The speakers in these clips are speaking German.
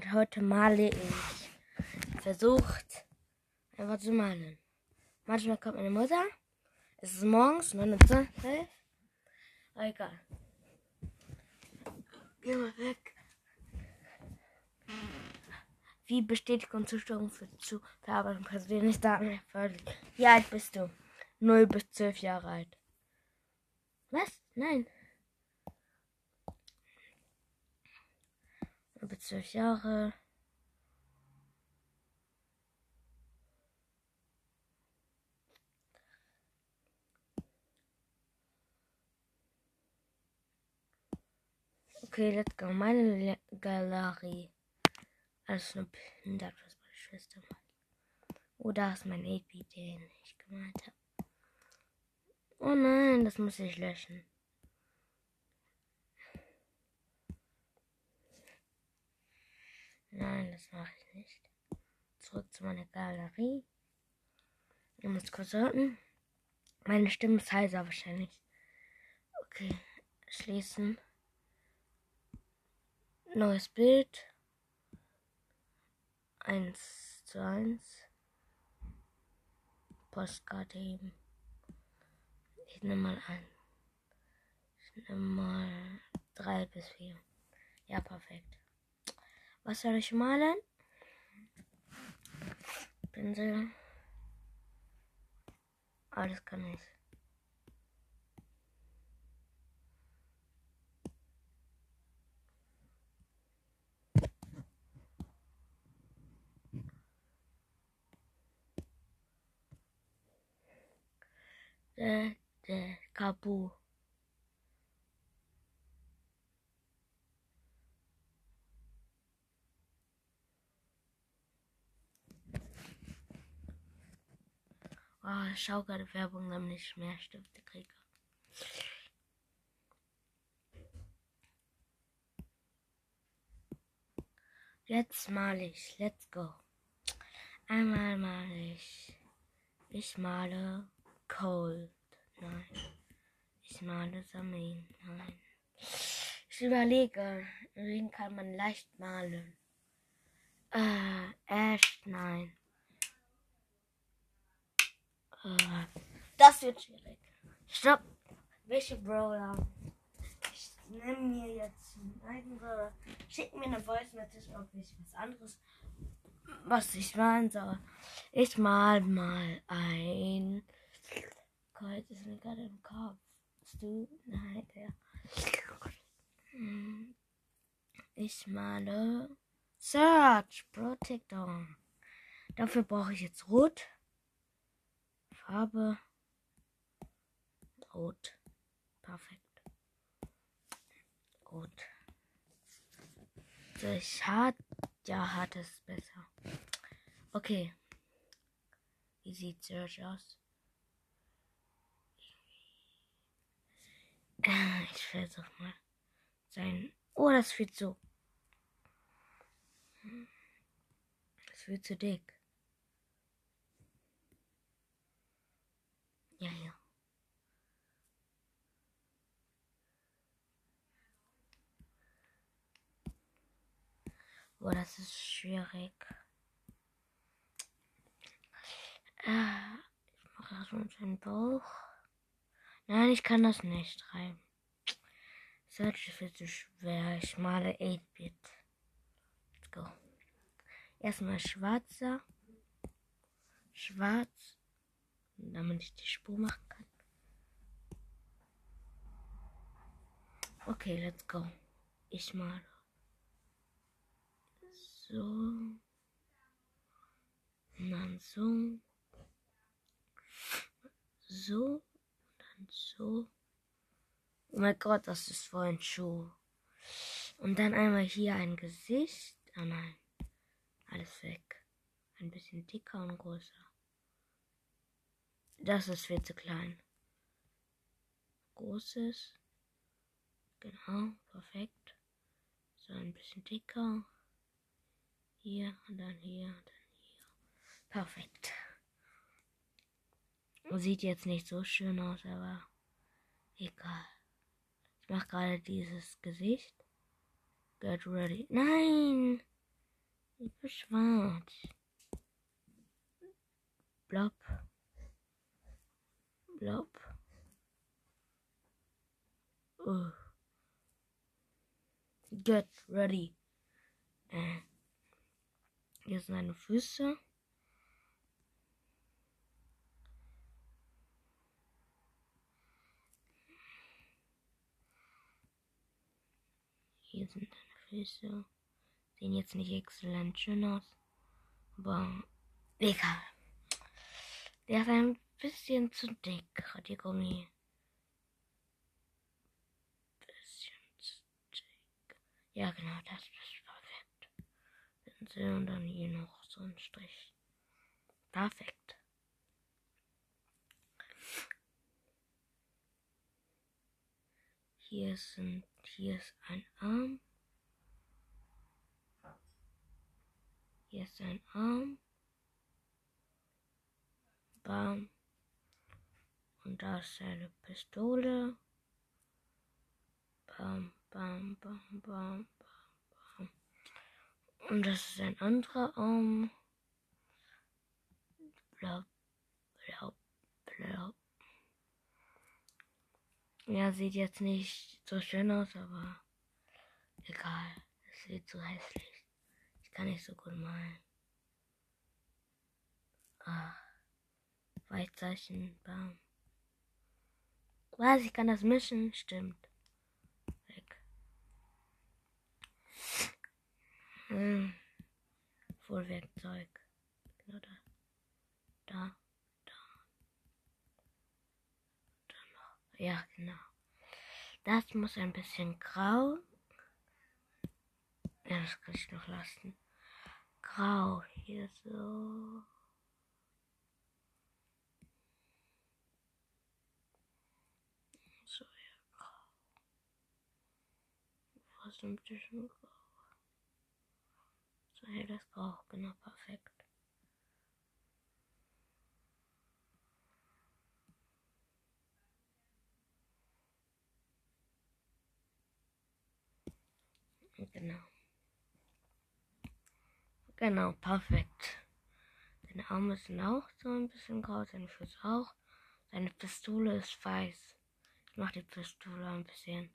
und heute male ich. Versucht einfach zu malen. Manchmal kommt meine Mutter. Es ist morgens, 29. Aber egal. Geh mal weg. Wie Bestätigung Zustimmung für zu Verarbeitung persönlich Daten erforderlich. Wie alt bist du? 0 bis 12 Jahre alt. Was? Nein. Bis 12 Jahre. Okay, let's go. Meine Le Galerie. Alles nur behindert, was Schwester macht. Oh, da ist mein 8-Bit, den ich gemalt habe. Oh nein, das muss ich löschen. Nein, das mache ich nicht. Zurück zu meiner Galerie. Ich muss kurz warten. Meine Stimme ist heiser wahrscheinlich. Okay, schließen. Neues Bild. 1 zu 1. Postkarte eben. Ich nehme mal ein. Ich nehme mal 3 bis 4. Ja, perfekt. Was soll ich malen? Pinsel. Alles kann ich. Der, der Kabu. Oh, ich schaue gerade Werbung, damit ich mehr Stifte kriege. Jetzt male ich. Let's go. Einmal male ich. Ich male Cold. Nein. Ich male Samin. Nein. Ich überlege. Wen kann man leicht malen? Äh, Ash. Nein. Das wird schwierig. Stopp. Welche Brawler? Ich nehme mir jetzt einen Brawler. Schick mir eine Voice Message, ob ich was anderes, was ich malen soll. Ich mal mal ein. Gott, ist mir gerade im Kopf. Bist du? Nein, der. Hm. Ich male Search Protector. Dafür brauche ich jetzt Rot. Farbe. Rot. Perfekt. Gut. Ich hat. Ja, hat es besser. Okay. Wie sieht Search aus? Ich versuche mal sein. Oh, das wird so. Das wird zu dick. Ja, ja. Oh, das ist schwierig. Äh, ich mache erstmal seinen Bauch. Nein, ich kann das nicht schreiben. Search ist viel zu schwer. Ich male 8-Bit. Let's go. Erstmal schwarzer. Schwarz. Damit ich die Spur machen kann. Okay, let's go. Ich male. So. Und dann so. So. Und so. Oh mein Gott, das ist voll ein Schuh. Und dann einmal hier ein Gesicht. Oh nein. Alles weg. Ein bisschen dicker und größer. Das ist viel zu klein. Großes. Genau, perfekt. So ein bisschen dicker. Hier und dann hier und dann hier. Perfekt. Sieht jetzt nicht so schön aus, aber egal. Ich mache gerade dieses Gesicht. Get ready. Nein! Ich bin schwarz. Blob. Blob. Uh. Get ready. Äh. Hier sind seine Füße. Hier sind seine Füße. Sehen jetzt nicht exzellent schön aus. Aber egal. Der ist ein bisschen zu dick, Radiergummi. Bisschen zu dick. Ja, genau, das ist perfekt. Pinsel und dann hier noch so ein Strich. Perfekt. Hier sind, hier ist ein Arm. Hier ist ein Arm. Bam. Und da ist eine Pistole. Bam, bam, bam, bam, bam, bam. Und das ist ein anderer Arm. Blau, blau, blau. Ja, sieht jetzt nicht so schön aus, aber egal. Es sieht so hässlich. Ich kann nicht so gut malen. Ah. Weißzeichen, Baum. Was? Ich kann das mischen? Stimmt. Weg. Hm. Vollwerkzeug. Genau da. Da. Da. Da noch. Ja, genau. Das muss ein bisschen grau. Ja, das kann ich noch lassen. Grau. Hier so. Was ein bisschen grau. So helles Grau, genau perfekt. Genau. Genau, perfekt. Seine Arme sind auch so ein bisschen grau, seine Füße auch. Seine Pistole ist weiß. Ich mache die Pistole ein bisschen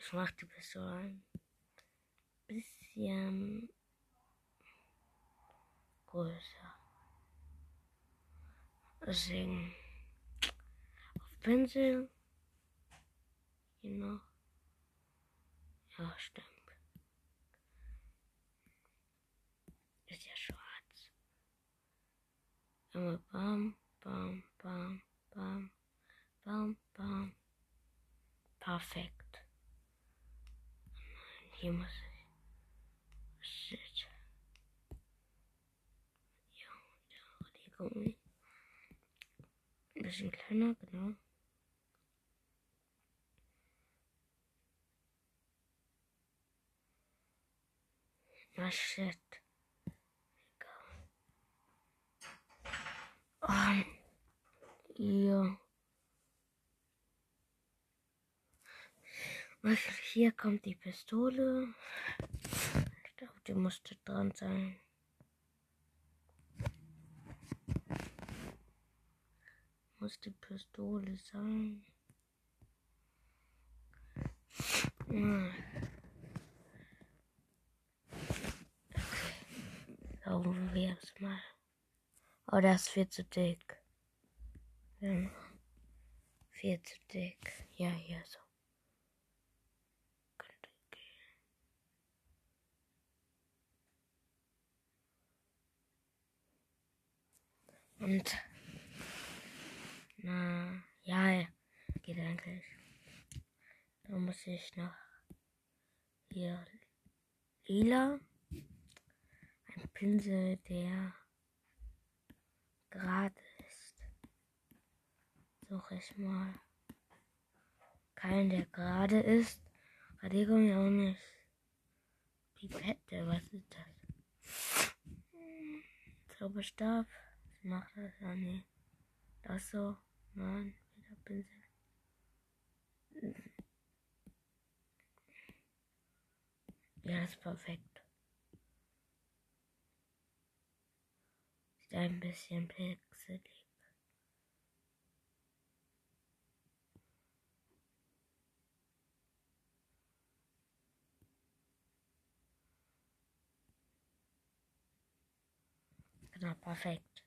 ich mache die Pistole ein bisschen größer. Deswegen auf Pinsel. Hier noch. Ja, stimmt. Ist ja schwarz. Immer bam, bam, bam, bam, bam, bam. Perfekt. Hier muss ich. Shit. Ja, ja, die gucken. Ein bisschen kleiner, genau. Ah, shit. Egal. Um, ja. Hier kommt die Pistole. Ich glaube, die musste dran sein. Muss die Pistole sein. Okay. Saugen wir es mal. Oh, das ist viel zu dick. Ja. Viel zu dick. Ja, hier so. Und na ja, geht eigentlich. Da muss ich noch hier lila. Ein Pinsel, der gerade ist. Suche ich mal. Keinen, der gerade ist. Radiergummi auch nicht. Pipette, was ist das? Zauberstab macht das ja nicht. Das so. Nein, wieder Pinsel. Ja, ist perfekt. Ist ein bisschen pixelig. Genau, perfekt.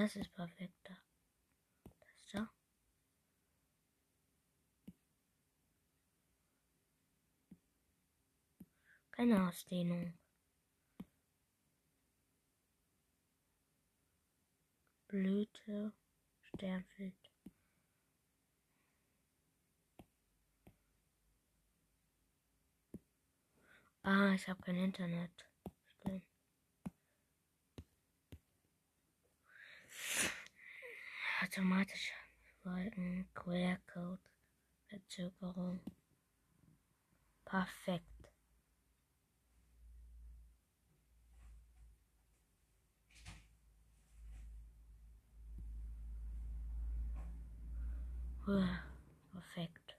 Das ist perfekter. Da. Keine Ausdehnung. Blüte, Sternfeld. Ah, ich habe kein Internet. Stimmt. Automatisch Wolken, Quercode, Verzögerung. Perfekt. Perfekt.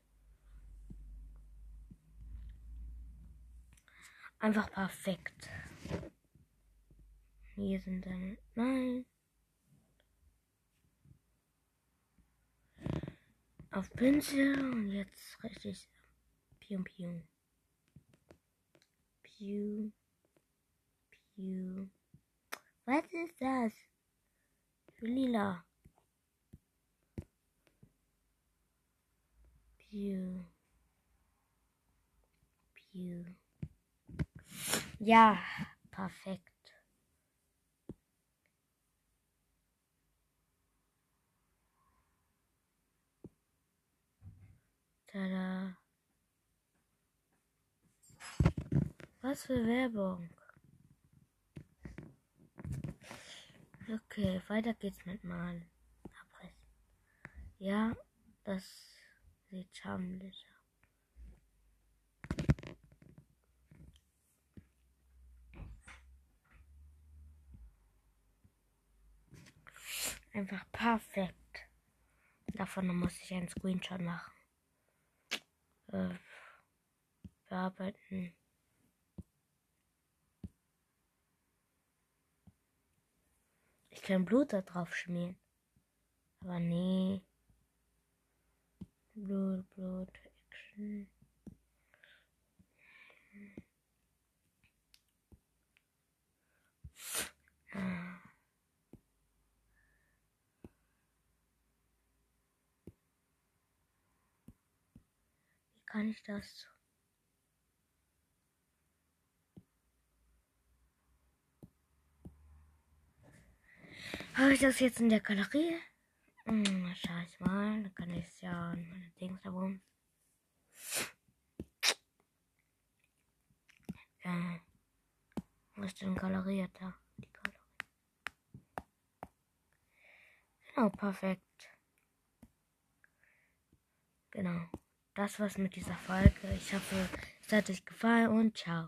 Einfach perfekt. Hier sind dann. Nein. Auf Pinsel und jetzt richtig. Pium, pium. Piu. Piu. Was ist das? Lila. Pew. Pew. Ja, perfekt. Tada. Was für Werbung. Okay, weiter geht's mit Malen. Abbrechen. Ja, das Sieht schamlich Einfach perfekt. Davon muss ich einen Screenshot machen. Äh, bearbeiten. Ich kann Blut da drauf schmieren. Aber nee. Blut, Blut, Action. Wie kann ich das? Habe ich das jetzt in der Galerie? Hm, schau ich mal. Dann kann ich es ja an meine Dings da rum. Ja. Wo ist denn Galerie da? Die Galerie. Genau, perfekt. Genau. Das war's mit dieser Folge. Ich hoffe, es hat euch gefallen und ciao.